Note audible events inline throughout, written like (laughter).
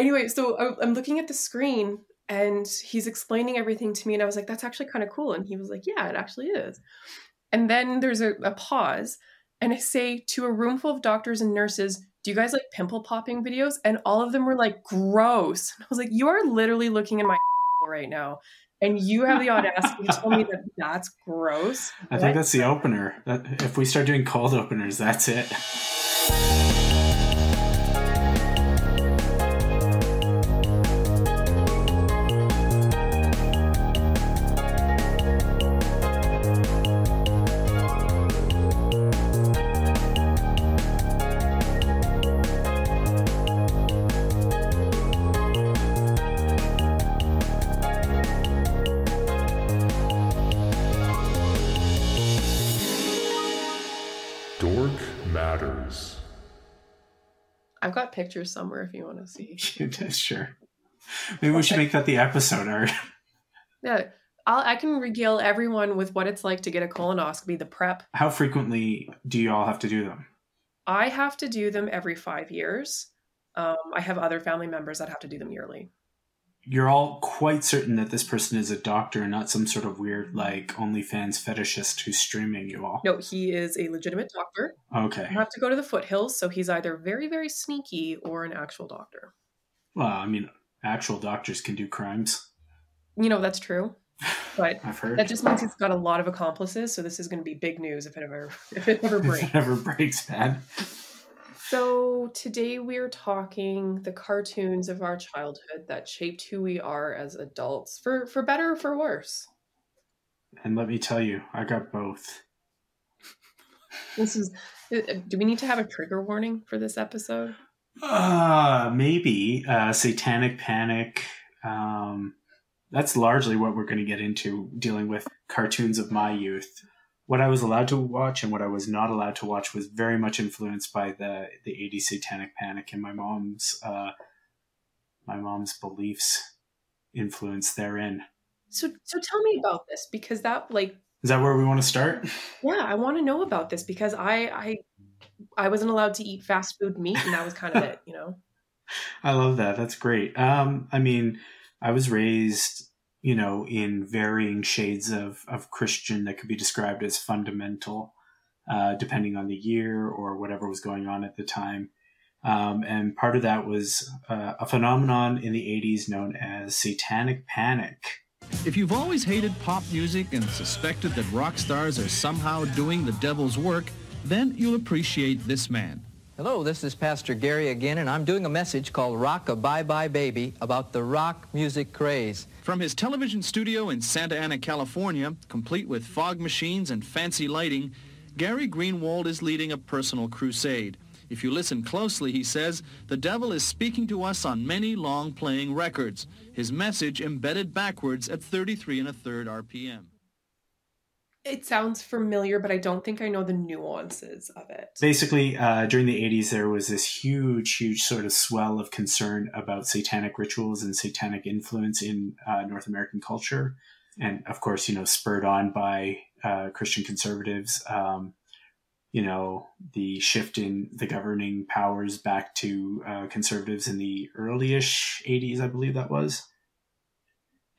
anyway, so I- I'm looking at the screen and he's explaining everything to me, and I was like, "That's actually kind of cool." And he was like, "Yeah, it actually is." And then there's a, a pause, and I say to a room full of doctors and nurses, "Do you guys like pimple popping videos?" And all of them were like, "Gross." And (laughs) I was like, "You are literally looking in my (laughs) right now." And you have the audacity to tell me that that's gross. I think that's the opener. If we start doing cold openers, that's it. Pictures somewhere if you want to see. (laughs) sure. Maybe we should make that the episode art. (laughs) Yeah, I'll, I can regale everyone with what it's like to get a colonoscopy, the prep. How frequently do you all have to do them? I have to do them every five years. Um, I have other family members that have to do them yearly. You're all quite certain that this person is a doctor and not some sort of weird, like, OnlyFans fetishist who's streaming you all. No, he is a legitimate doctor. Okay. You have to go to the foothills, so he's either very, very sneaky or an actual doctor. Well, I mean, actual doctors can do crimes. You know, that's true. But (laughs) I've heard. that just means he's got a lot of accomplices, so this is going to be big news if it ever (laughs) if it ever breaks. if it ever breaks bad. So today we're talking the cartoons of our childhood that shaped who we are as adults, for for better or for worse. And let me tell you, I got both. This is. uh, Do we need to have a trigger warning for this episode? Uh, maybe uh, Satanic Panic. Um, that's largely what we're going to get into dealing with cartoons of my youth. What I was allowed to watch and what I was not allowed to watch was very much influenced by the the 80s Satanic Panic and my mom's uh, my mom's beliefs influence therein. So so tell me about this because that like Is that where we want to start? yeah I want to know about this because I I I wasn't allowed to eat fast food meat and that was kind of (laughs) it you know. I love that. That's great. Um, I mean, I was raised, you know, in varying shades of, of Christian that could be described as fundamental, uh, depending on the year or whatever was going on at the time. Um, and part of that was uh, a phenomenon in the 80s known as satanic panic. If you've always hated pop music and suspected that rock stars are somehow doing the devil's work, then you'll appreciate this man. Hello, this is Pastor Gary again, and I'm doing a message called Rock a Bye Bye Baby about the rock music craze. From his television studio in Santa Ana, California, complete with fog machines and fancy lighting, Gary Greenwald is leading a personal crusade. If you listen closely, he says, the devil is speaking to us on many long-playing records, his message embedded backwards at 33 and a third RPM. It sounds familiar, but I don't think I know the nuances of it. Basically, uh, during the 80s, there was this huge, huge sort of swell of concern about satanic rituals and satanic influence in uh, North American culture. And of course, you know, spurred on by uh, Christian conservatives, um, you know, the shift in the governing powers back to uh, conservatives in the early-ish 80s, I believe that was.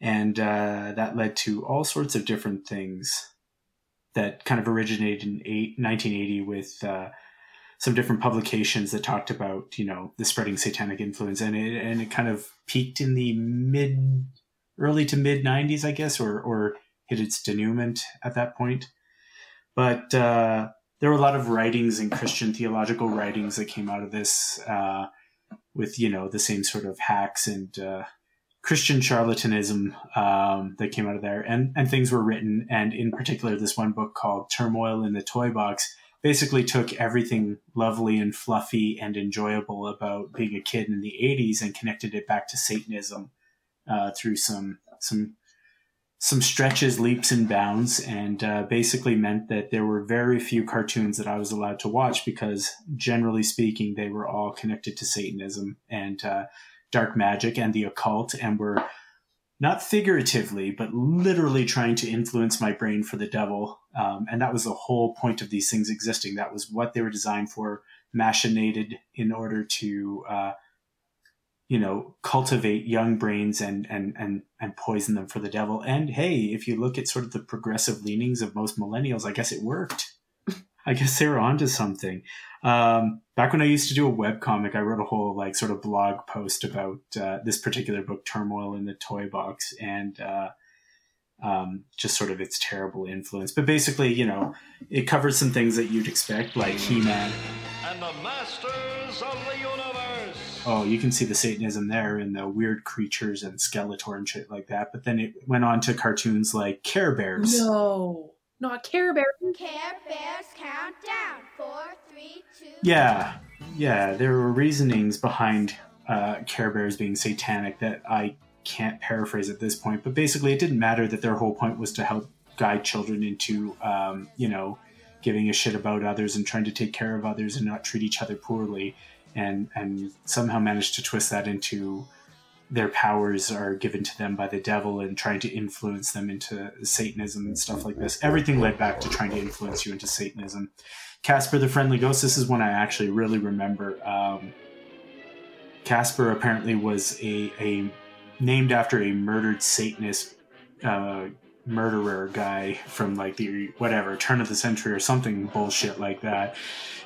And uh, that led to all sorts of different things that kind of originated in eight, 1980 with uh, some different publications that talked about you know the spreading satanic influence. And it and it kind of peaked in the mid early to mid 90s I guess or or hit its denouement at that point. But uh, there were a lot of writings and Christian theological writings that came out of this uh, with you know the same sort of hacks and uh, Christian charlatanism um, that came out of there, and and things were written, and in particular, this one book called "Turmoil in the Toy Box" basically took everything lovely and fluffy and enjoyable about being a kid in the '80s and connected it back to Satanism uh, through some some some stretches, leaps, and bounds, and uh, basically meant that there were very few cartoons that I was allowed to watch because, generally speaking, they were all connected to Satanism. And uh, dark magic and the occult, and were not figuratively, but literally trying to influence my brain for the devil. Um, and that was the whole point of these things existing. That was what they were designed for, machinated in order to, uh, you know, cultivate young brains and and and and poison them for the devil. And hey, if you look at sort of the progressive leanings of most millennials, I guess it worked. I guess they were onto something. Um, back when I used to do a web comic, I wrote a whole like sort of blog post about uh, this particular book, Turmoil in the Toy Box, and uh, um, just sort of its terrible influence. But basically, you know, it covers some things that you'd expect, like He Man. And the masters of the universe. Oh, you can see the Satanism there in the weird creatures and Skeletor and shit like that. But then it went on to cartoons like Care Bears. No, not Care Bears. Care Bears countdown. Four, three, two. Yeah, yeah. There were reasonings behind uh, Care Bears being satanic that I can't paraphrase at this point. But basically, it didn't matter that their whole point was to help guide children into, um, you know, giving a shit about others and trying to take care of others and not treat each other poorly, and and somehow managed to twist that into their powers are given to them by the devil and trying to influence them into Satanism and stuff like this. Everything led back to trying to influence you into Satanism. Casper the Friendly Ghost, this is one I actually really remember. Um, Casper apparently was a, a named after a murdered Satanist uh, murderer guy from like the whatever turn of the century or something bullshit like that.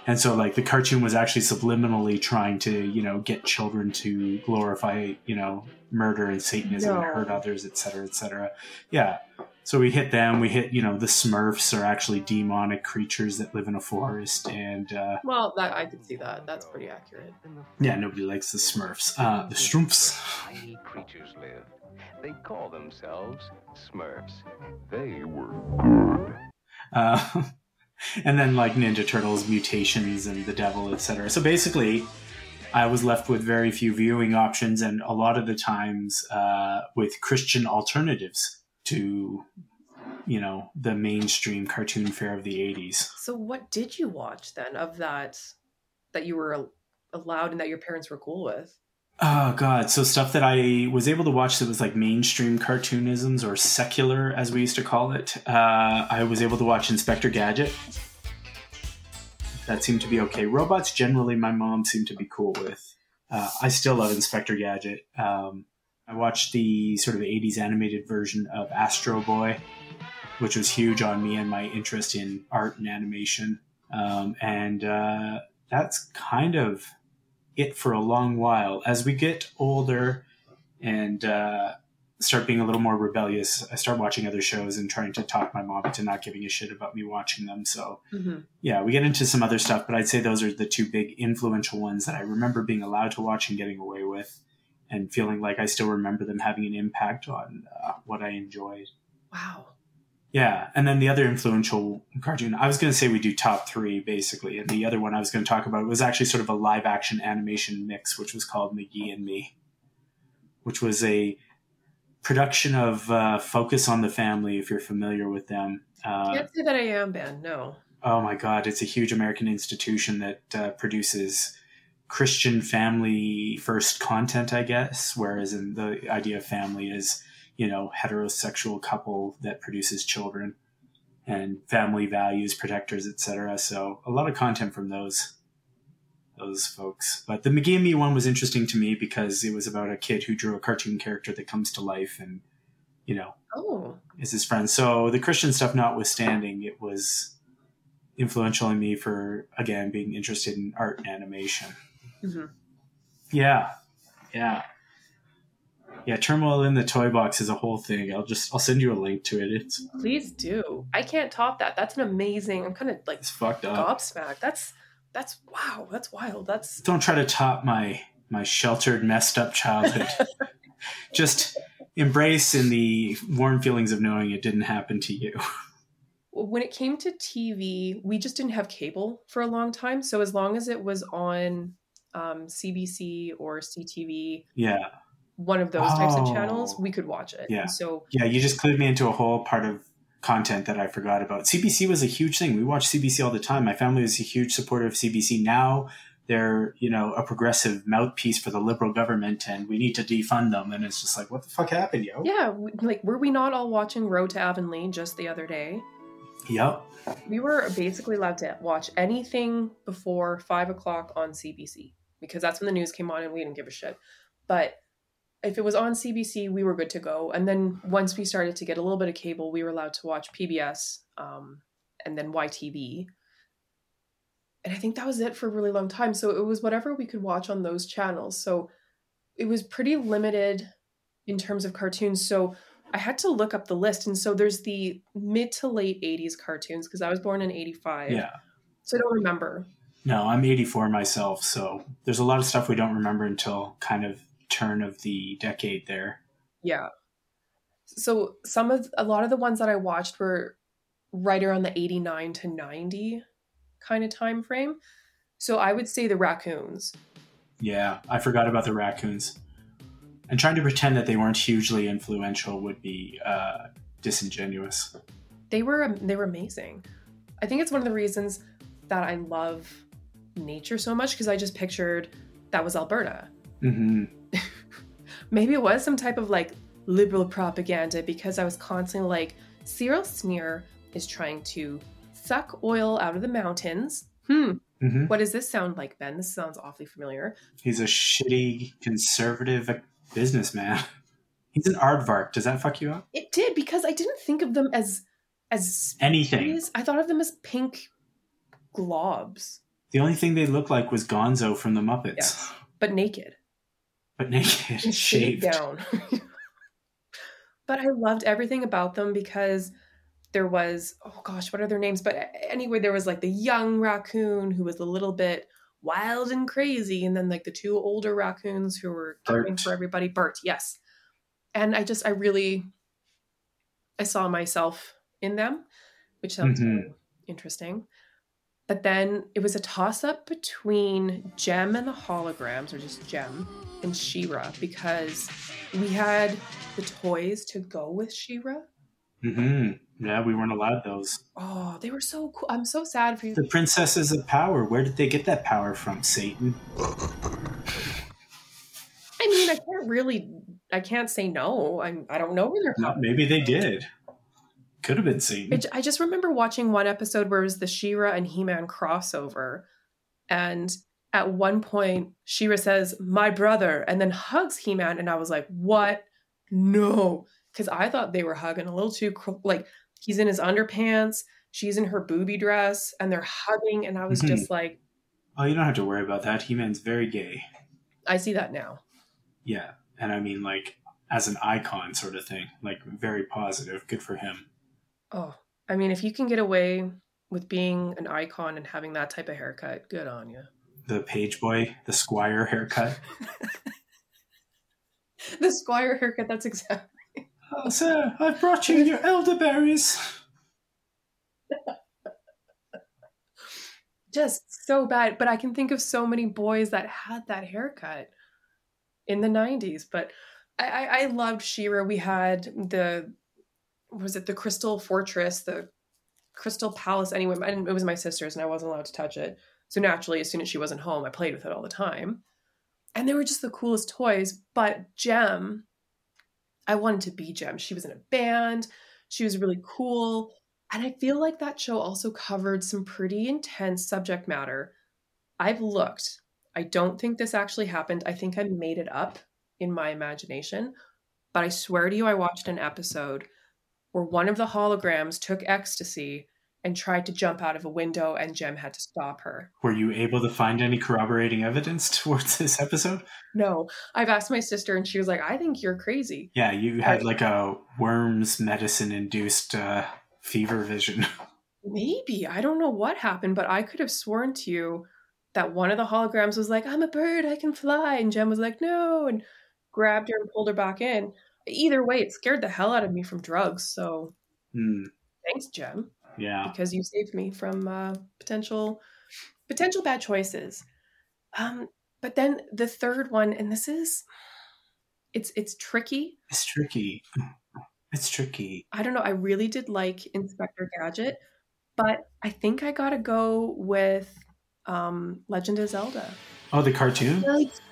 And so like the cartoon was actually subliminally trying to, you know, get children to glorify, you know, murder and Satanism No. and hurt others, et cetera, et cetera. Yeah. So we hit them. We hit, you know, the Smurfs are actually demonic creatures that live in a forest, and uh, Well, that I could see that. That's pretty accurate. yeah, nobody likes the Smurfs. Uh, the Strumpfs. tiny creatures live. They call themselves Smurfs. They were good. uh, (laughs) and then like Ninja Turtles, mutations, and the Devil, etc. So basically, I was left with very few viewing options, and a lot of the times uh, with Christian alternatives to, you know, the mainstream cartoon fare of the '80s. So, what did you watch then of that that you were allowed and that your parents were cool with? Oh god, so stuff that I was able to watch that was like mainstream cartoonisms or secular as we used to call it. Uh, I was able to watch Inspector Gadget. That seemed to be okay. Robots generally my mom seemed to be cool with. Uh, I still love Inspector Gadget. Um, I watched the sort of 80s animated version of Astro Boy, which was huge on me and my interest in art and animation. Um, and uh, that's kind of it for a long while. As we get older and uh, start being a little more rebellious, I start watching other shows and trying to talk my mom into not giving a shit about me watching them. So, Mm-hmm. yeah, we get into some other stuff, but I'd say those are the two big influential ones that I remember being allowed to watch and getting away with and feeling like I still remember them having an impact on uh, what I enjoyed. Wow. Yeah, and then the other influential cartoon, I was going to say we do top three basically, and the other one I was going to talk about was actually sort of a live action animation mix, which was called McGee and Me, which was a production of uh, Focus on the Family, if you're familiar with them. Uh, Can't say that I am, Ben. No. Oh my God, it's a huge American institution that uh, produces Christian family first content, I guess. Whereas in the idea of family is, you know, heterosexual couple that produces children and family values, protectors, etc. So a lot of content from those those folks. But the McGee one was interesting to me because it was about a kid who drew a cartoon character that comes to life and, you know, Oh. is his friend. So the Christian stuff notwithstanding, it was influential in me for again being interested in art and animation. Mhm. Yeah, yeah, yeah. Turmoil in the toy box is a whole thing. I'll just I'll send you a link to it. It's Please do. I can't top that. That's an amazing. I'm kind of like it's fucked up. gobsmacked. That's that's wow. That's wild. That's Don't try to top my my sheltered, messed up childhood. (laughs) just embrace in the warm feelings of knowing it didn't happen to you. when it came to TV, we just didn't have cable for a long time. So as long as it was on um, CBC or CTV, Yeah. one of those types of Oh. channels, we could watch it. Yeah. So Yeah, you just clued me into a whole part of content that I forgot about. CBC was a huge thing. We watched CBC all the time. My family was a huge supporter of CBC. Now they're, you know, a progressive mouthpiece for the liberal government and we need to defund them. And it's just like, what the fuck happened, yo? yeah, like were we not all watching Road to Avonlea just the other day? Yep. We were basically allowed to watch anything before five o'clock on CBC because that's when the news came on and we didn't give a shit. But if it was on CBC, we were good to go. And then once we started to get a little bit of cable, we were allowed to watch PBS um, and then YTV. And I think that was it for a really long time. So it was whatever we could watch on those channels. So it was pretty limited in terms of cartoons. So I had to look up the list. And so there's the mid to late 80s cartoons because I was born in 85. Yeah. So I don't remember. No, I'm 84 myself, so there's a lot of stuff we don't remember until kind of turn of the decade there. Yeah. So some of a lot of the ones that I watched were right around the 89 to 90 kind of time frame. So I would say the raccoons. Yeah, I forgot about the raccoons. And trying to pretend that they weren't hugely influential would be uh, disingenuous. They were they were amazing. I think it's one of the reasons that I love nature so much because I just pictured that was Alberta. hmm (laughs) Maybe it was some type of like liberal propaganda because I was constantly like, Cyril Sneer is trying to suck oil out of the mountains. Hmm. hmm What does this sound like, Ben? This sounds awfully familiar. He's a shitty conservative businessman. (laughs) He's an aardvark. Does that fuck you up? It did because I didn't think of them as as Anything. species. I thought of them as pink globs, The only thing they looked like was Gonzo from the Muppets, Yes. but naked. but naked, and shaved. down. (laughs) but I loved everything about them because there was oh gosh, what are their names? But anyway, there was like the young raccoon who was a little bit wild and crazy, and then like the two older raccoons who were caring for everybody. Bert, yes. And I just I really I saw myself in them, which sounds Mhm. interesting. But then it was a toss up between Jem and the holograms, or just Jem and She-Ra, because we had the toys to go with She-Ra. hmm Yeah, we weren't allowed those. Oh, they were so cool. I'm so sad for you. The princesses of power. Where did they get that power from, Satan? I mean, I can't really, I can't say no. I, I don't know where they're No, from. maybe they did. Could have been Satan. I just remember watching one episode where it was the She-Ra and He Man crossover. And at one point, She-Ra says, My brother, and then hugs He Man. And I was like, What? No. Because I thought they were hugging a little too, like, he's in his underpants, she's in her booby dress, and they're hugging. And I was Mhm. just like, oh, you don't have to worry about that. He-Man's very gay. I see that now. Yeah, and I mean like as an icon sort of thing. Like very positive. Good for him. Oh, I mean, if you can get away with being an icon and having that type of haircut, good on you. The page boy, the squire haircut. (laughs) The Squire haircut, that's exactly. Oh, sir, I've brought you your elderberries. just so bad. But I can think of so many boys that had that haircut in the 90s. But I, I, I loved She-Ra. We had the, was it the Crystal Fortress, the Crystal Palace? Anyway, it was my sister's and I wasn't allowed to touch it. So naturally, as soon as she wasn't home, I played with it all the time. And they were just the coolest toys. But Jem, I wanted to be Jem. She was in a band, she was really cool. And I feel like that show also covered some pretty intense subject matter. I've looked. I don't think this actually happened. I think I made it up in my imagination. But I swear to you, I watched an episode where one of the holograms took ecstasy and tried to jump out of a window, and Jem had to stop her. Were you able to find any corroborating evidence (laughs) towards this episode? No, I've asked my sister, and she was like, I think you're crazy. Yeah, you had like a worms medicine induced uh, fever vision. (laughs) Maybe. I don't know what happened, but I could have sworn to you that one of the holograms was like, I'm a bird, I can fly. And Jem was like, no, and grabbed her and pulled her back in. Either way, it scared the hell out of me from drugs. So Hmm, thanks, Jem, yeah. because you saved me from uh, potential potential bad choices. Um, but then the third one, and this is it's it's tricky. It's tricky. It's tricky. I don't know. I really did like Inspector Gadget, but I think I gotta go with um, Legend of Zelda. Oh, the cartoon?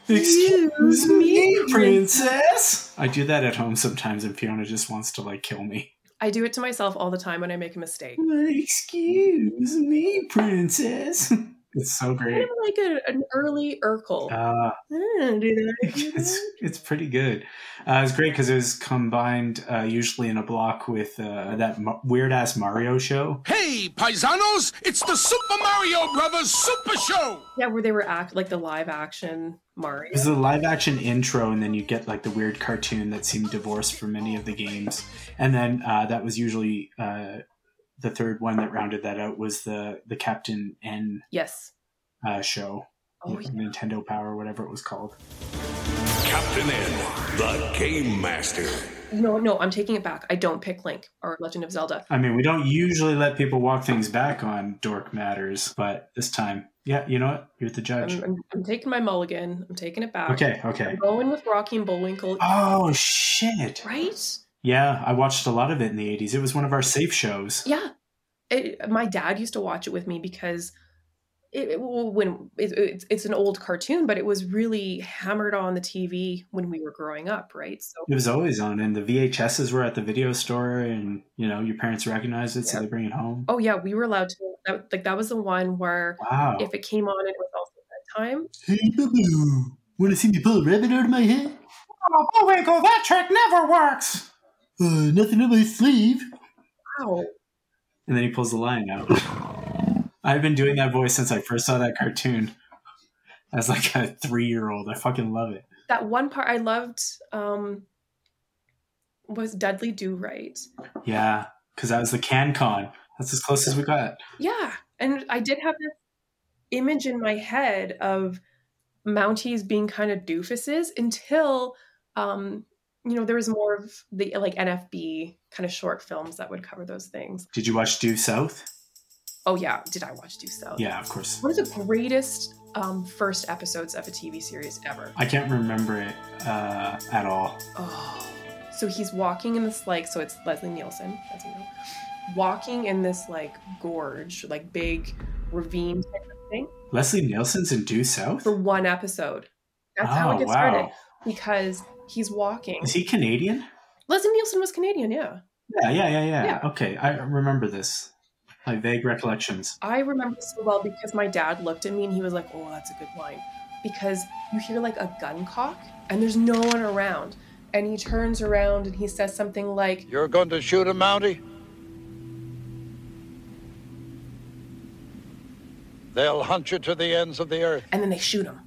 Excuse Excuse me, me, princess. I do that at home sometimes, and Fiona just wants to like kill me. I do it to myself all the time when I make a mistake. Excuse me, princess. (laughs) It's so great. Kind great. of like a, an early Urkel. Uh, Ah, did I do (laughs) it's that? it's pretty good. Uh, it's great because it was combined uh, usually in a block with uh, that ma- weird ass Mario show. Hey, paisanos, it's the Super Mario Brothers Super Show! Yeah, where they were act like the live action Mario. It was the live action intro, and then you get like the weird cartoon that seemed divorced from many of the games. And then uh, that was usually uh, the third one that rounded that out was the the Captain N Yes. uh, show, Oh, yeah. Nintendo Power, whatever it was called. Captain N, the Game Master. No, no, I'm taking it back. I don't pick Link or Legend of Zelda. I mean, we don't usually let people walk things back on Dork Matters, but this time, yeah, you know what? You're the judge. I'm, I'm, I'm taking my mulligan. I'm taking it back. Okay, okay. I'm going with Rocky and Bullwinkle. Oh shit! Right? Yeah, I watched a lot of it in the '80s. It was one of our safe shows. Yeah. It, my dad used to watch it with me because it, it- when it, it's it's an old cartoon, but it was really hammered on the TV when we were growing up, right? So It was always on, and the VHSs were at the video store, and you know your parents recognized it, so they bring it home. oh yeah, we were allowed to that, like that was the one where Wow! if it came on, it was also bedtime. Hey, boo Want to see me pull a rabbit out of my head? Oh, Bullwinkle, that trick never works. Uh, nothing in my sleeve. Wow. And then he pulls the lion out. I've been doing that voice since I first saw that cartoon. As like a three-year-old, I fucking love it. That one part I loved um was Dudley Do Right. Yeah, because that was the CanCon. That's as close as we got. Yeah. And I did have this image in my head of Mounties being kind of doofuses until um you know there was more of the like NFB kind of short films that would cover those things. Did you watch Due South? Oh yeah, did I watch Due South? Yeah, of course. One of the greatest um first episodes of a TV series ever. I can't remember it uh, at all. Oh. So he's walking in this like so it's Leslie Nielsen, as you know. Walking in this like gorge, like big ravine type of thing Leslie Nielsen's in Due South? for one episode. That's how Oh, it gets wow. started. Because he's walking. Is he Canadian? Leslie Nielsen was Canadian, yeah. Yeah, yeah, yeah, yeah. Yeah. Okay, I remember this. My vague recollections. I remember so well because my dad looked at me and he was like, "Oh, that's a good line," because you hear like a gun cock and there's no one around, and he turns around and he says something like, You're going to shoot him, Mountie? They'll hunt you to the ends of the earth. and then they shoot him,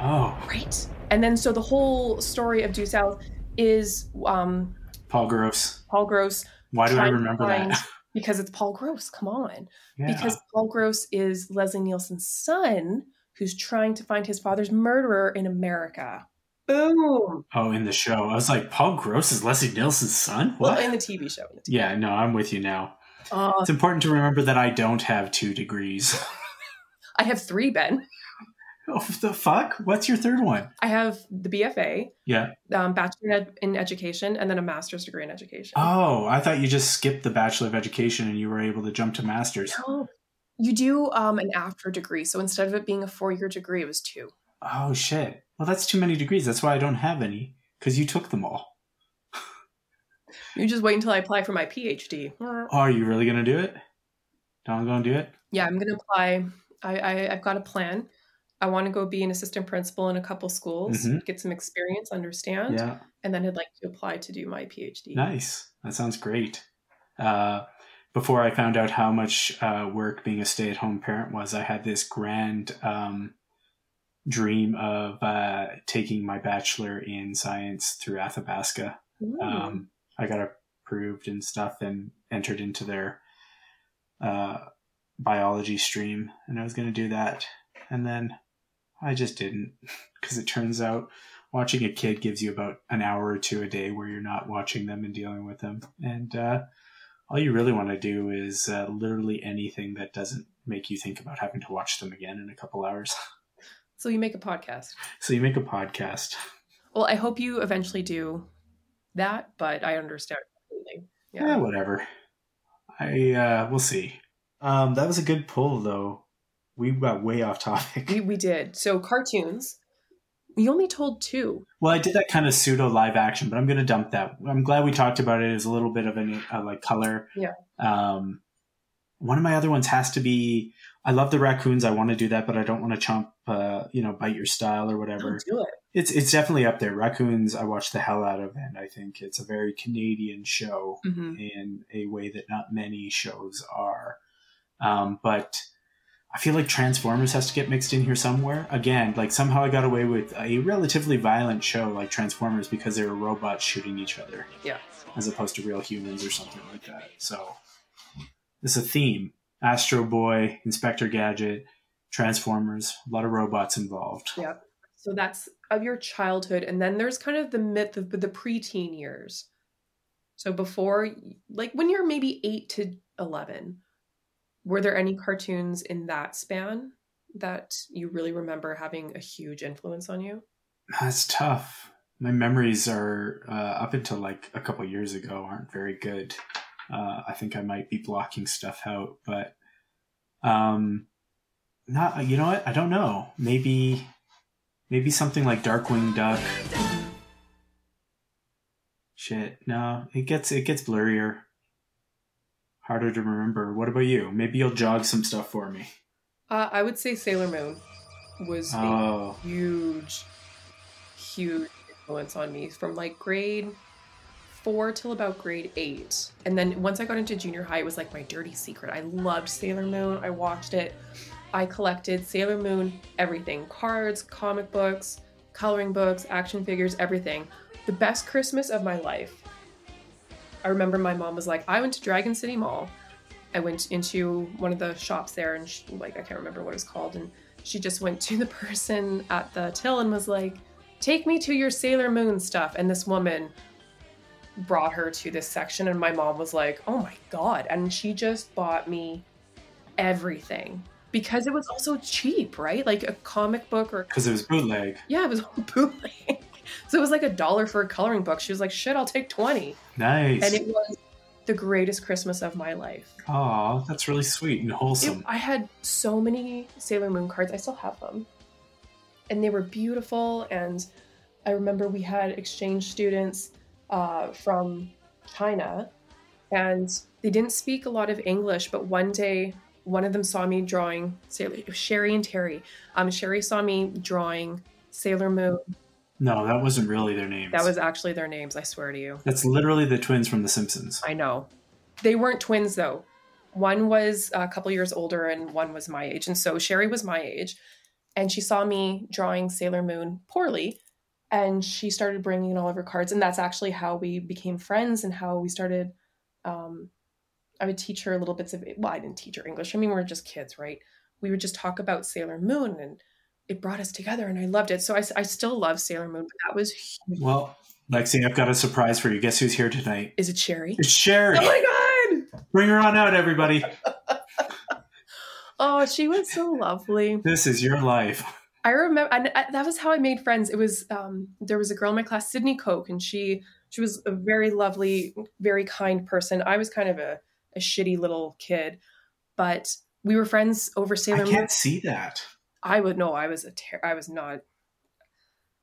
Oh, right? And then so the whole story of Due South is um, Paul Gross. Paul Gross. Why do I remember that? Because it's Paul Gross. Come on. Yeah. Because Paul Gross is Leslie Nielsen's son, who's trying to find his father's murderer in America. Boom. oh, in the show, I was like, Paul Gross is Leslie Nielsen's son. What? Well, in the TV show. The TV. yeah, no, I'm with you now. Uh, It's important to remember that I don't have two degrees. (laughs) I have three, Ben. Oh, the fuck? What's your third one? I have the BFA, Yeah. um, Bachelor in, Ed- in Education, and then a master's degree in education. Oh, I thought you just skipped the Bachelor of Education and you were able to jump to Masters. No. You do um, an after degree. So instead of it being a four year degree, it was two. Oh, shit. Well, that's too many degrees. That's why I don't have any, because you took them all. (laughs) You just wait until I apply for my PhD. Oh, are you really going to do it? Don't go and do it? Yeah, I'm going to apply. I, I, I've got a plan. I want to go be an assistant principal in a couple schools, Mhm. get some experience, understand, Yeah. and then I'd like to apply to do my PhD. Nice. That sounds great. Uh, before I found out how much uh, work being a stay at home parent was, I had this grand um, dream of uh, taking my bachelor in science through Athabasca. Um, I got approved and stuff and entered into their uh, biology stream, and I was going to do that. And then I just didn't (laughs) because it turns out watching a kid gives you about an hour or two a day where you're not watching them and dealing with them. And uh, all you really want to do is uh, literally anything that doesn't make you think about having to watch them again in a couple hours. (laughs) so you make a podcast. so you make a podcast. Well, I hope you eventually do that, but I understand completely. Yeah, Yeah. whatever. I uh, we'll see. Um, that was a good pull though. We got way off topic. We, we did. So cartoons. We only told two. Well, I did that kind of pseudo live action, but I'm going to dump that. I'm glad we talked about it as a little bit of an uh, like color. Yeah. Um, one of my other ones has to be I love the raccoons. I want to do that, but I don't want to chomp, uh, you know, bite your style or whatever. Don't do it. It's it's definitely up there. Raccoons, I watch the hell out of, and I think it's a very Canadian show Mhm. in a way that not many shows are. Um, but I feel like Transformers has to get mixed in here somewhere. Again, like somehow I got away with a relatively violent show like Transformers because they were robots shooting each other Yeah. as opposed to real humans or something like that. So it's a theme. Astro Boy, Inspector Gadget, Transformers, a lot of robots involved. Yep. So that's of your childhood, and then there's kind of the myth of the preteen years. So before, like when you're maybe eight to eleven, were there any cartoons in that span that you really remember having a huge influence on you? That's tough. My memories are uh, up until like a couple years ago aren't very good. Uh, I think I might be blocking stuff out, but um, not. You know what? I don't know. Maybe, maybe something like Darkwing Duck. Shit, no, it gets it gets blurrier, harder to remember. What about you? Maybe you'll jog some stuff for me. Uh, I would say Sailor Moon was Oh. a huge, huge influence on me from like grade four till about grade eight. And then once I got into junior high, it was like my dirty secret. I loved Sailor Moon. I watched it. I collected Sailor Moon everything cards, comic books, coloring books, action figures, everything. The best Christmas of my life. I remember my mom was like, I went to Dragon City Mall. I went into one of the shops there and she, like I can't remember what it was called and she just went to the (laughs) person at the till and was like, "Take me to your Sailor Moon stuff." And this woman brought her to this section and my mom was like, "Oh my god." And she just bought me everything because it was also cheap, right? Like a comic book or Because it was bootleg. yeah, it was (laughs) bootleg. So it was like a dollar for a coloring book. She was like, "Shit, I'll take 20." Nice. And it was the greatest Christmas of my life. Oh, that's really sweet and It- wholesome. I had so many Sailor Moon cards. I still have them. And they were beautiful. And I remember we had exchange students uh, from China, and they didn't speak a lot of English. But one day, one of them saw me drawing Sailor Sherry and Terry. Um, Sherry saw me drawing Sailor Moon. No, that wasn't really their names. That was actually their names. I swear to you. That's literally the twins from The Simpsons. I know. They weren't twins though. One was a couple years older and one was my age. And so Sherry was my age. And she saw me drawing Sailor Moon poorly. And she started bringing in all of her cards. And that's actually how we became friends and how we started. Um, I would teach her little bits of, well, I didn't teach her English. I mean, we are just kids, right? We would just talk about Sailor Moon and it brought us together and I loved it. So I, I still love Sailor Moon, but that was huge. Well, Lexi, I've got a surprise for you. Guess who's here tonight? Is it Sherry? It's Sherry. Oh my God. Bring her on out, everybody. (laughs) Oh, she was so lovely. This is your life. I remember and I, that was how I made friends. It was um, there was a girl in my class, Sydney Koch, and she she was a very lovely, very kind person. I was kind of a, a shitty little kid, but we were friends over Sailor Moon. I can't see that. I would no, I was a ter- I was not.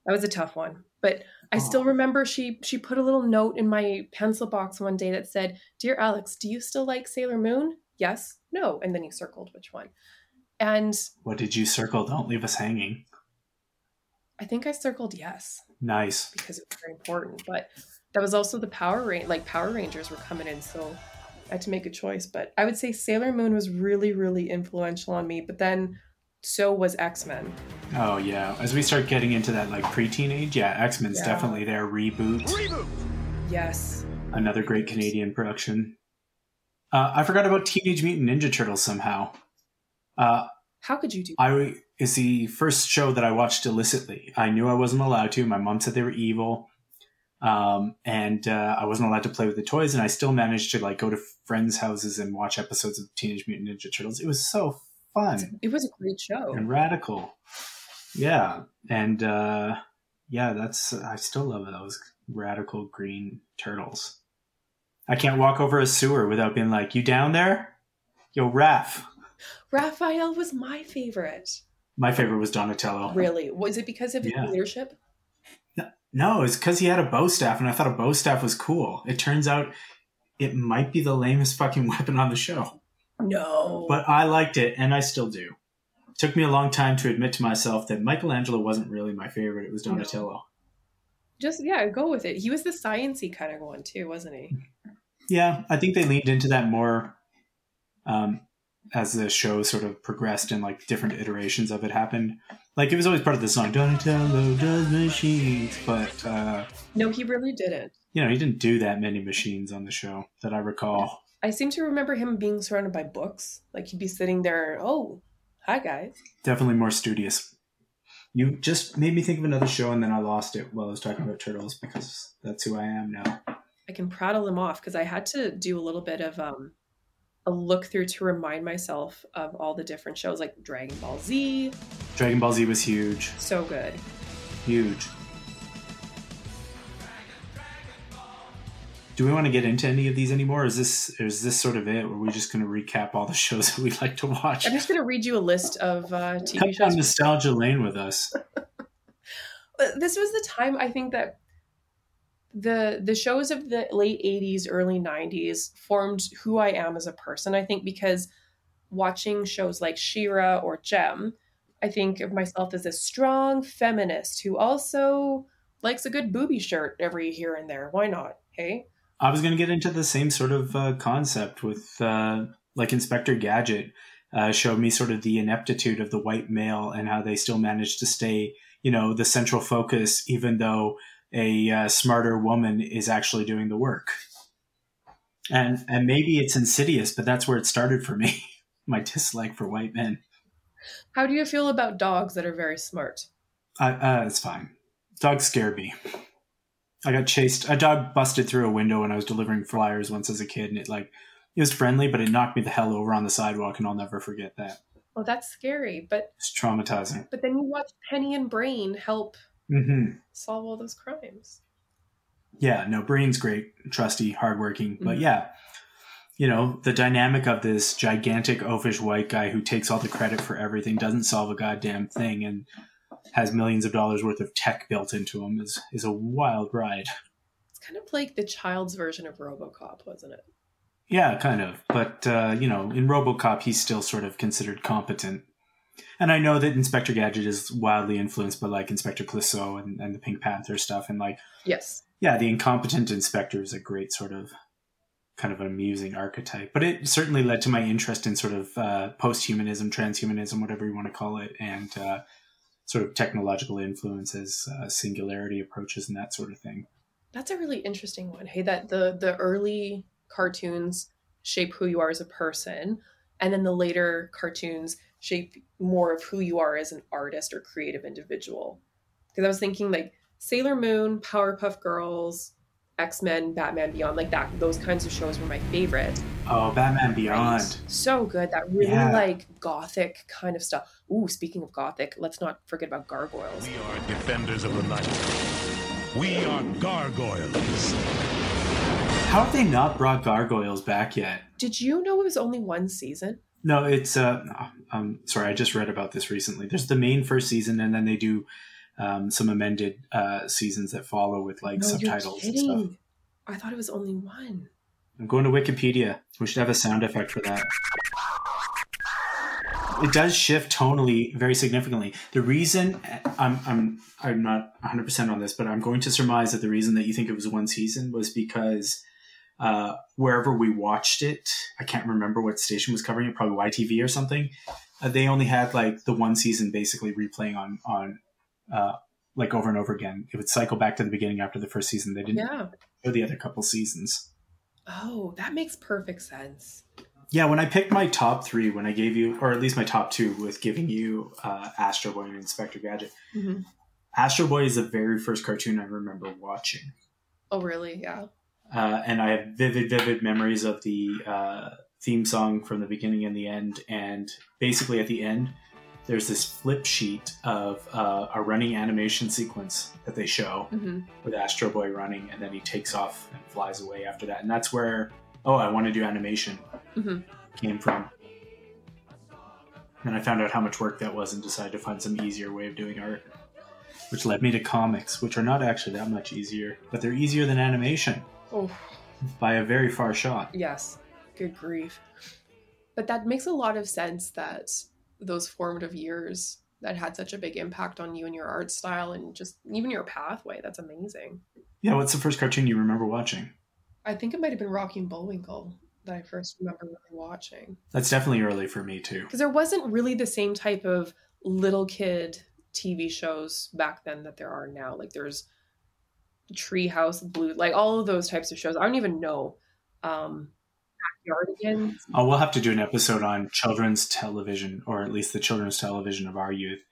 That was a tough one, but I Oh. still remember she she put a little note in my pencil box one day that said, "Dear Alex, do you still like Sailor Moon? Yes, no," and then you circled which one. And What did you circle? Don't leave us hanging. I think I circled yes. Nice. because it was very important. But that was also the Power Ran- like Power Rangers were coming in, so I had to make a choice. But I would say Sailor Moon was really, really influential on me. But then so was X Men. Oh yeah. As we start getting into that like pre-teenage, yeah, X Men's Yeah. definitely their reboot. Reboot. Yes. Another great Canadian production. Uh, I forgot about Teenage Mutant Ninja Turtles somehow. Uh, How could you do? I is the first show that I watched illicitly. I knew I wasn't allowed to. My mom said they were evil, um, and uh, I wasn't allowed to play with the toys. And I still managed to like go to friends' houses and watch episodes of Teenage Mutant Ninja Turtles. It was so fun It was a great show. and radical. Yeah, and uh, yeah, that's I still love those radical green turtles. I can't walk over a sewer without being like, "You down there, yo, Raph." Raphael was my favorite. My favorite was Donatello. Really? Was it because of his Yeah. leadership? No, it's because he had a bow staff, and I thought a bow staff was cool. It turns out it might be the lamest fucking (laughs) weapon on the show. No. but I liked it, and I still do. took me a long time to admit to myself that Michelangelo wasn't really my favorite. It was Donatello. just yeah, go with it. He was the sciency kind of one too, wasn't he? Yeah, I think they leaned into that more um, as the show sort of progressed and like different iterations of it happened. Like it was always part of the song Donatello does machines, but uh, No, he really didn't. you know he didn't do that many machines on the show that I recall. I seem to remember him being surrounded by books. Like he'd be sitting there, oh, hi guys. Definitely more studious. You just made me think of another show, and then I lost it while I was talking about turtles because that's who I am now. I can prattle them off because I had to do a little bit of um, a look through to remind myself of all the different shows like Dragon Ball Z. Dragon Ball Z was huge, So good. huge. Do we want to get into any of these anymore? Is this is this sort of it? Or are we just going to recap all the (laughs) shows that we like to watch? I'm just going to read you a list of uh, Come TV down shows. nostalgia lane with us. (laughs) This was the time I think that the the shows of the late 80s early 90s formed who I am as a person I think because watching shows like She-Ra or Jem I think of myself as a strong feminist who also likes a good booby shirt every here and there why not hey I was going to get into the same sort of uh, concept with uh, like Inspector Gadget uh, showed me sort of the ineptitude of the white male and how they still managed to stay, you know, the central focus, even though a uh, smarter woman is actually doing the work. And and maybe it's insidious, but that's where it started for me. (laughs) My dislike for white men. how do you feel about dogs that are very smart I, uh, it's fine. Dogs scare me. I got chased. A dog busted through a window when I was delivering flyers once as a kid, and it like it was friendly, but it knocked me the hell over on the sidewalk, and I'll never forget that. oh that's scary but It's traumatizing. but then you watch Penny and Brain help hmm solve all those crimes Yeah, no, Brain's great, trusty, hardworking, but Mhm. yeah, you know the dynamic of this gigantic oafish white guy who takes all the credit for everything, doesn't solve a goddamn thing, and has millions of dollars worth of tech built into him is is a wild ride. It's kind of like the child's version of RoboCop, wasn't it? Yeah, kind of. But, uh, you know, in Robocop, he's still sort of considered competent. And I know that Inspector Gadget is wildly influenced by, like, Inspector Clouseau and, and the Pink Panther stuff. And, like, Yes. yeah, the incompetent inspector is a great sort of kind of an amusing archetype. But it certainly led to my interest in sort of uh, post humanism, transhumanism, whatever you want to call it, and uh, sort of technological influences, uh, singularity approaches, and that sort of thing. That's a really interesting one. Hey, that the the early cartoons shape who you are as a person, and then the later cartoons shape more of who you are as an artist or creative individual. Because I was thinking like Sailor Moon, Powerpuff Girls, X Men, Batman Beyond, like that. Those kinds of shows were my favorite. Oh, Batman Beyond. Right? So good. That really Yeah. like gothic kind of stuff. Ooh, speaking of gothic, let's not forget about gargoyles. We are defenders of the night. We are gargoyles. How have they not brought gargoyles back yet? Did you know it was only one season? No, it's uh um sorry, I just read about this recently. There's the main first season and then they do um, some amended uh seasons that follow with like no, subtitles and stuff. I thought it was only one. I'm going to Wikipedia. We should have a sound effect for that. It does shift tonally very significantly. The reason I'm I'm I'm not 100 percent on this, but I'm going to surmise that the reason that you think it was one season was because uh, wherever we watched it, I can't remember what station was covering it, probably YTV or something. Uh, they only had like the one season basically replaying on on uh, like over and over again. It would cycle back to the beginning after the first season. They didn't Yeah. show the other couple seasons. Oh, that makes perfect sense. Yeah, when I picked my top three, when I gave you, or at least my top two, with giving you uh, Astro Boy and Inspector Gadget. Mhm. Astro Boy is the very first cartoon I remember watching, Oh, really? Yeah. uh, and I have vivid, vivid memories of the uh, theme song from the beginning and the end. And basically, at the end, there's this flip sheet of uh, a running animation sequence that they show hmm with Astro Boy running, and then he takes off and flies away after that. And that's where, oh, I want to do animation Mhm. came from. And I found out how much work that was and decided to find some easier way of doing art, which led me to comics, which are not actually that much easier, but they're easier than animation Oh, by a very far shot. yes. Good grief. But that makes a lot of sense that those formative years that had such a big impact on you and your art style and just even your pathway. That's amazing. Yeah, what's the first cartoon you remember watching? I think it might have been Rocky and Bullwinkle that I first remember really watching. That's definitely early for me too. Because there wasn't really the same type of little kid TV shows back then that there are now. Like there's Treehouse, Blue, like all of those types of shows. I don't even know. Um, Oh, we'll have to do an episode on children's television, or at least the children's television of our youth,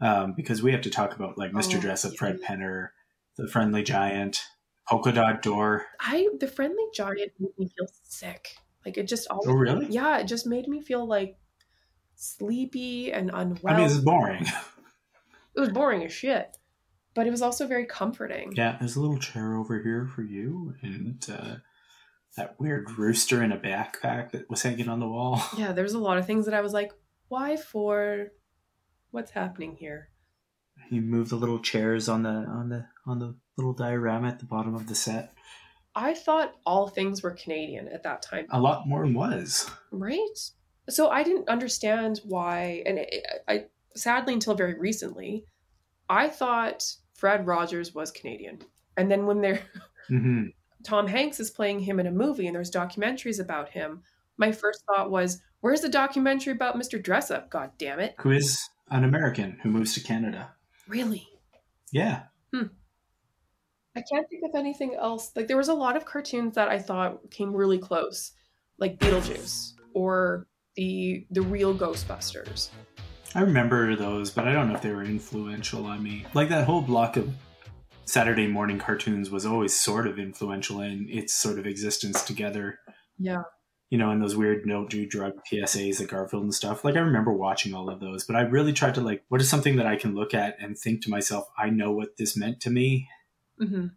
um, because we have to talk about like Mr. Oh, Dressup, yeah. Fred Penner, the Friendly Giant, Polka Dot Door. I the friendly giant made me feel sick. Like it just all. Oh, really? yeah, it just made me feel like sleepy and unwell. I mean, it's boring. (laughs) it was boring as shit. But it was also very comforting. Yeah, there's a little chair over here for you, and uh, that weird rooster in a backpack that was hanging on the wall. (laughs) Yeah, there's a lot of things that I was like, why for what's happening here? You move the little chairs on the on the on the little diorama at the bottom of the set. I thought all things were Canadian at that time. A lot more was. Right? So I didn't understand why, and it, I sadly until very recently, I thought Fred Rogers was Canadian. And then when they're hmm Tom Hanks is playing him in a movie and there's documentaries about him, my first thought was, where's the documentary about Mr. Dressup? God damn it. Who is an American who moves to Canada? Really? Yeah, Hmm. I can't think of anything else. Like there was a lot of cartoons that I thought came really close, like Beetlejuice or the the real Ghostbusters. I remember those, but I don't know if they were influential on me. Like that whole block of Saturday morning cartoons was always sort of influential in its sort of existence together. Yeah. You know, and those weird no do drug PSAs at Garfield and stuff. Like I remember watching all of those, but I really tried to like, what is something that I can look at and think to myself, I know what this meant to me, hmm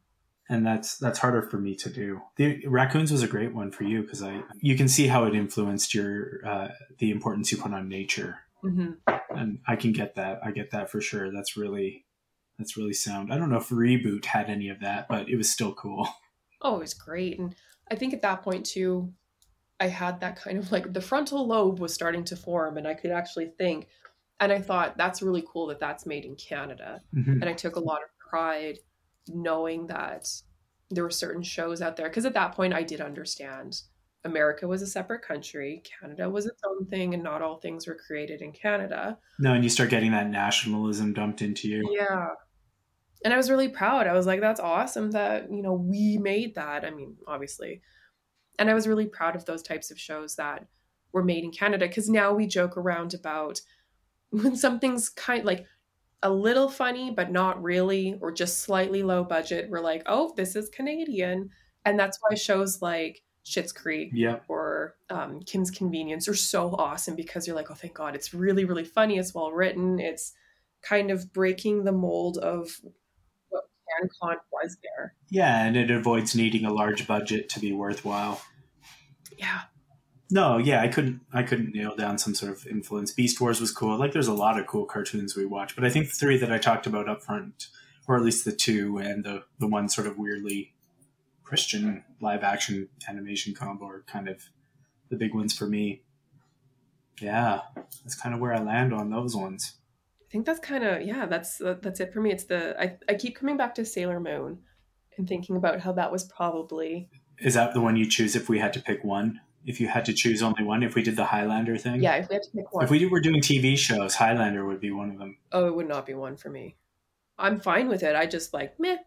and that's that's harder for me to do. The raccoons was a great one for you because I you can see how it influenced your uh, the importance you put on nature hmm and I can get that. I get that for sure. That's really that's really sound. I don't know if reboot had any of that, but it was still cool. (laughs) Oh, it was great. And I think at that point too, I had that kind of like the frontal lobe was starting to form and I could actually think. And I thought that's really cool that that's made in Canada. Mhm. And I took a lot of pride knowing that there were certain shows out there. Because at that point, I did understand America was a separate country, Canada was its own thing, and not all things were created in Canada. No, and you start getting that nationalism dumped into you. Yeah. And I was really proud. I was like, that's awesome that, you know, we made that. I mean, obviously. And I was really proud of those types of shows that were made in Canada because now we joke around about (laughs) when something's kind like a little funny, but not really, or just slightly low budget, we're like, oh, this is Canadian. And that's why shows like Schitt's Creek Yep. or um, Kim's Convenience are so awesome because you're like, oh, thank God, it's really, really funny. It's well written. It's kind of breaking the mold of CanCon was there. Yeah, and it avoids needing a large budget to be worthwhile. Yeah. No, yeah, I couldn't I couldn't nail down some sort of influence. Beast Wars was cool. Like there's a lot of cool cartoons we watch, but I think the three that I talked about up front, or at least the two and the the one sort of weirdly Christian live action animation combo are kind of the big ones for me. Yeah, that's kind of where I land on those ones. I think that's kind of yeah. That's uh, that's it for me. It's the I, I keep coming back to Sailor Moon and thinking about how that was probably Is that the one you choose if we had to pick one? If you had to choose only one, if we did the Highlander thing? yeah. If we had to pick one, If we were doing TV shows, Highlander would be one of them. oh, it would not be one for me. I'm fine with it. I just like meh.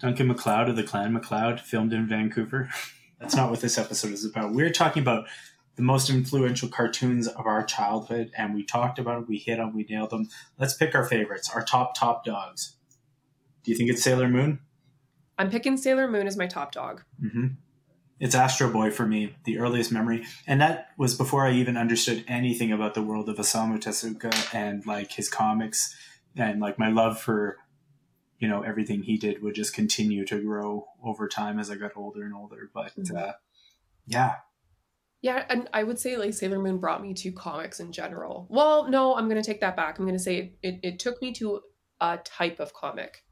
Duncan MacLeod of the Clan MacLeod, filmed in Vancouver. (laughs) That's not what this episode is about. We're talking about the most influential cartoons of our childhood, and we talked about it. We hit them. We nailed them. Let's pick our favorites, our top top dogs. Do you think it's Sailor Moon? I'm picking Sailor Moon as my top dog. Mm-hmm. It's Astro Boy for me, the earliest memory, and that was before I even understood anything about the world of Osamu Tezuka and like his comics, and like my love for, you know, everything he did would just continue to grow over time as I got older and older. But Mhm. uh, yeah, Yeah, and I would say like Sailor Moon brought me to comics in general. Well, no, I'm going to take that back. I'm going to say it, it, it took me to a type of comic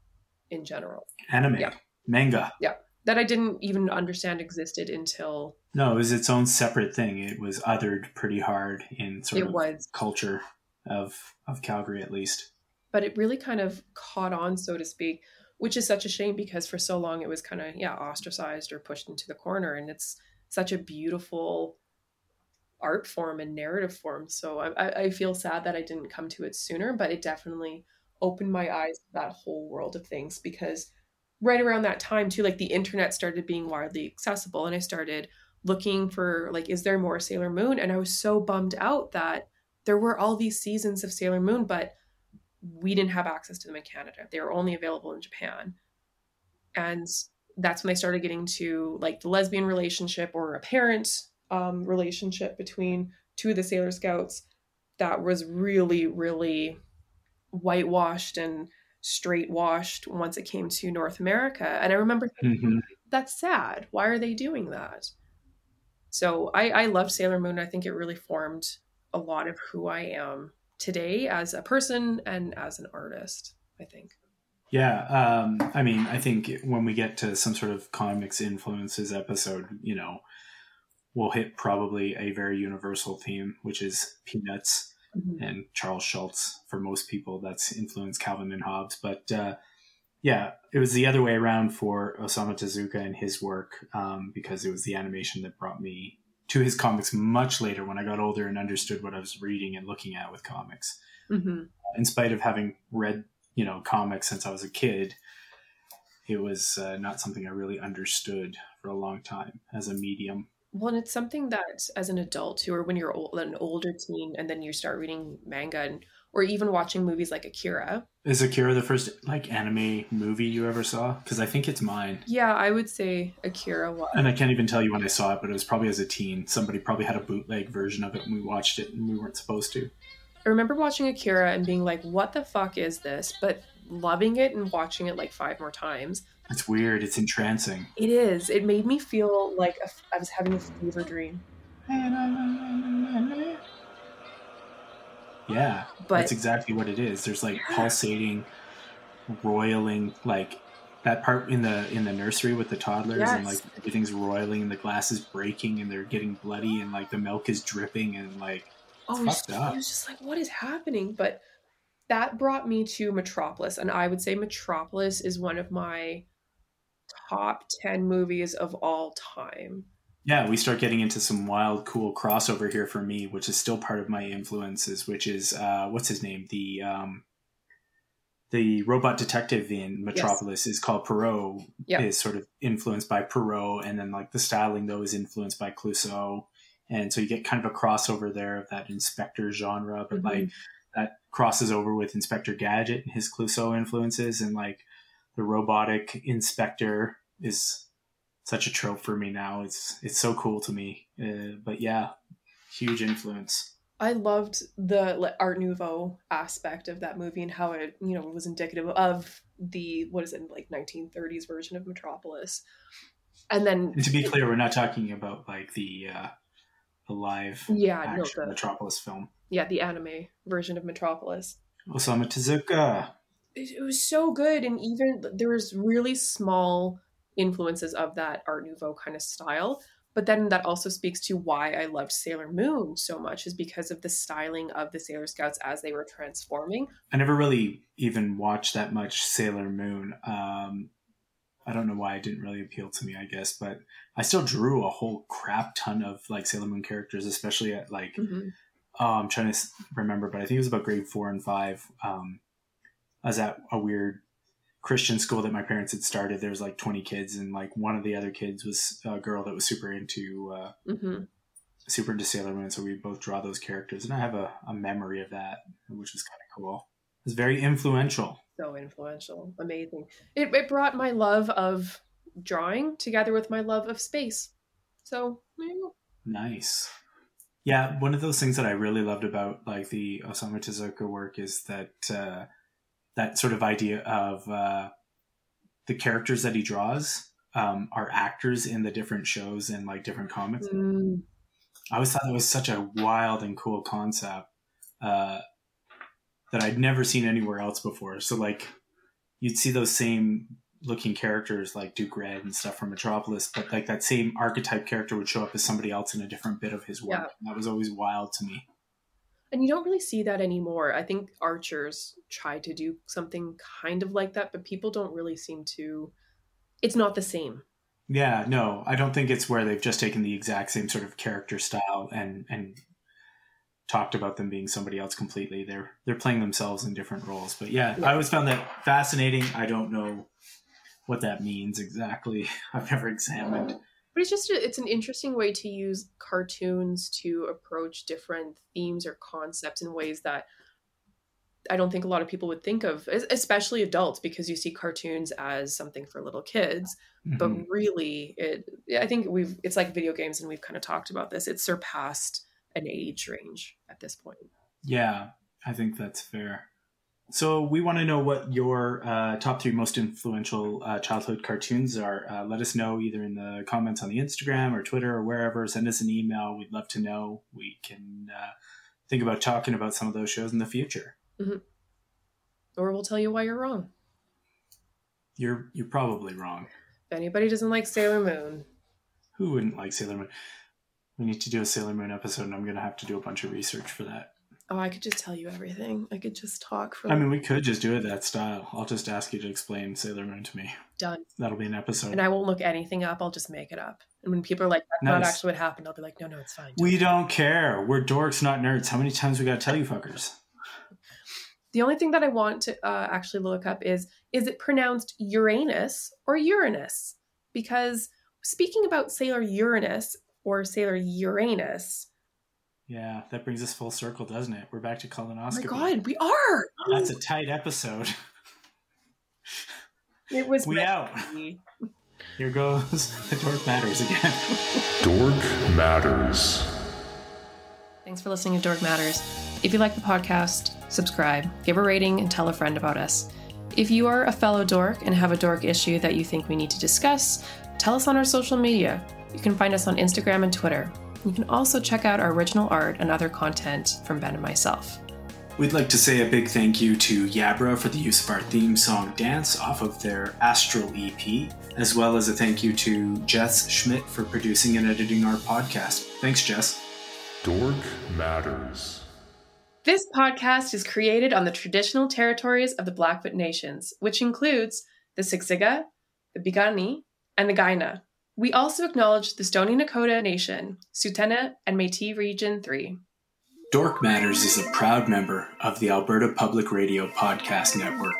in general. anime, Yeah. manga. Yeah. That I didn't even understand existed until No, it was its own separate thing. It was othered pretty hard in sort it of was. culture of of Calgary, at least. But it really kind of caught on, so to speak, which is such a shame because for so long it was kind of yeah ostracized or pushed into the corner, and it's such a beautiful art form and narrative form. So I, I- feel sad that I didn't come to it sooner, but it definitely opened my eyes to that whole world of things because right around that time too, like the internet started being widely accessible and I started looking for like, is there more Sailor Moon? And I was so bummed out that there were all these seasons of Sailor Moon, but we didn't have access to them in Canada. They were only available in Japan. And that's when they started getting to like the lesbian relationship or a parent um, relationship between two of the Sailor Scouts that was really, really whitewashed and straight washed once it came to North America. And I remember thinking, Mhm. that's sad. Why are they doing that? So I, I loved Sailor Moon. I think it really formed a lot of who I am today as a person and as an artist, I think. Yeah, um, I mean, I think when we get to some sort of comics influences episode, you know, we'll hit probably a very universal theme, which is Peanuts and Charles Schulz. For most people, that's influenced Calvin and Hobbes. But uh, yeah, it was the other way around for Osamu Tezuka and his work um, because it was the animation that brought me to his comics much later when I got older and understood what I was reading and looking at with comics hmm in spite of having read you know comics since I was a kid, it was uh, not something I really understood for a long time as a medium. Well, and it's something that as an adult or when you're old, an older teen, and then you start reading manga and or even watching movies like Akira. Is Akira the first like anime movie you ever saw? Because I think it's mine. Yeah, I would say Akira was. And I can't even tell you when I saw it, but it was probably as a teen. Somebody probably had a bootleg version of it and we watched it and we weren't supposed to. I remember watching Akira and being like, "What the fuck is this?" But loving it and watching it like five more times. It's weird. It's entrancing. It is. It made me feel like a, I was having a fever dream. Yeah, But- that's exactly what it is. There's like pulsating, roiling, like that part in the in the nursery with the toddlers, and like everything's roiling, and the glass is breaking, and they're getting bloody, and like the milk is dripping, and like Oh, It's up. was just like, what is happening? But that brought me to Metropolis, and I would say Metropolis is one of my top ten movies of all time. yeah, we start getting into some wild, cool crossover here for me, which is still part of my influences. Which is uh, what's his name? The um, the robot detective in Metropolis is called Pero. Yeah. Is sort of influenced by Poirot, and then like the styling though is influenced by Clouseau, and so you get kind of a crossover there of that inspector genre, but Mhm. like that crosses over with Inspector Gadget and his Clouseau influences, and like the robotic inspector is such a trope for me now. It's it's so cool to me. Uh, but yeah, huge influence. I loved the Art Nouveau aspect of that movie and how it, you know, was indicative of the what is it like 1930s version of Metropolis. And then And to be clear, we're not talking about like the uh, the live Yeah, no, the- Metropolis film. yeah, the anime version of Metropolis. Osamu Tezuka. it, it was so good and even there was really small influences of that art nouveau kind of style but then that also speaks to why i loved sailor moon so much is because of the styling of the sailor scouts as they were transforming I never really even watched that much Sailor Moon. Um, I don't know why it didn't really appeal to me, I guess, but I still drew a whole crap ton of like Sailor Moon characters, especially at like Mhm. oh, I'm trying to remember, but I think it was about grade four and five. Um, I was at a weird Christian school that my parents had started. There was like 20 kids, and like one of the other kids was a girl that was super into uh, Mhm. super into Sailor Moon. So we both draw those characters, and I have a, a memory of that, which was kind of cool. It was very influential. So influential amazing it, it brought my love of drawing together with my love of space so there you go. Nice. Yeah, one of those things that I really loved about like the Osamu Tezuka work is that uh, that sort of idea of uh, the characters that he draws um, are actors in the different shows and like different comics. Mm, I always thought that was such a wild and cool concept uh, that I'd never seen anywhere else before. So like you'd see those same looking characters like Duke Red and stuff from Metropolis, but like that same archetype character would show up as somebody else in a different bit of his work. Yeah. That was always wild to me. And you don't really see that anymore. I think Archers tried to do something kind of like that, but people don't really seem to. It's not the same. Yeah, no, I don't think it's where they've just taken the exact same sort of character style and and talked about them being somebody else completely. They're they're playing themselves in different roles. But yeah, I always found that fascinating. I don't know what that means exactly. (laughs) I've never examined. But it's just a, it's an interesting way to use cartoons to approach different themes or concepts in ways that I don't think a lot of people would think of, especially adults, because you see cartoons as something for little kids. But Mhm. really, it I think we've it's like video games, and we've kind of talked about this. It's surpassed an age range at this point. Yeah, I think that's fair. So we want to know what your uh, top three most influential uh, childhood cartoons are. Uh, let us know either in the comments on the Instagram or Twitter or wherever. Send us an email. We'd love to know. We can uh, think about talking about some of those shows in the future. Or we'll tell you why you're wrong. You're you're probably wrong. If anybody doesn't like Sailor Moon, Who wouldn't like Sailor Moon? We need to do a Sailor Moon episode, and I'm going to have to do a bunch of research for that. oh, I could just tell you everything. I could just talk for I mean, we could just do it that style. I'll just ask you to explain Sailor Moon to me. done. That'll be an episode. And I won't look anything up. I'll just make it up. And when people are like, "That's not actually what happened," I'll be like, "No, no, it's fine." we don't care. We're dorks, not nerds. How many times we got to tell you fuckers? The only thing that I want to uh, actually look up is is it pronounced Uranus or Uranus? Because speaking about Sailor Uranus or Sailor Uranus, Yeah, that brings us full circle, doesn't it? We're back to oh my colonoscopy. god, we are. That's a tight episode. It was We out. Here goes the dork matters again. Dork Matters. Thanks for listening to Dork Matters. If you like the podcast, subscribe, give a rating, and tell a friend about us. If you are a fellow dork and have a dork issue that you think we need to discuss, tell us on our social media. You can find us on Instagram and Twitter. You can also check out our original art and other content from Ben and myself. We'd like to say a big thank you to Yabra for the use of our theme song Dance off of their Astral EP, as well as a thank you to Jess Schmidt for producing and editing our podcast. Thanks, Jess. Dork Matters. This podcast is created on the traditional territories of the Blackfoot Nations, which includes the Siksika, the Piikani, and the Kainai. We also acknowledge the Stoney Nakoda Nation, Tsuut'ina, and Métis Region 3. Dork Matters is a proud member of the Alberta Public Radio Podcast Network.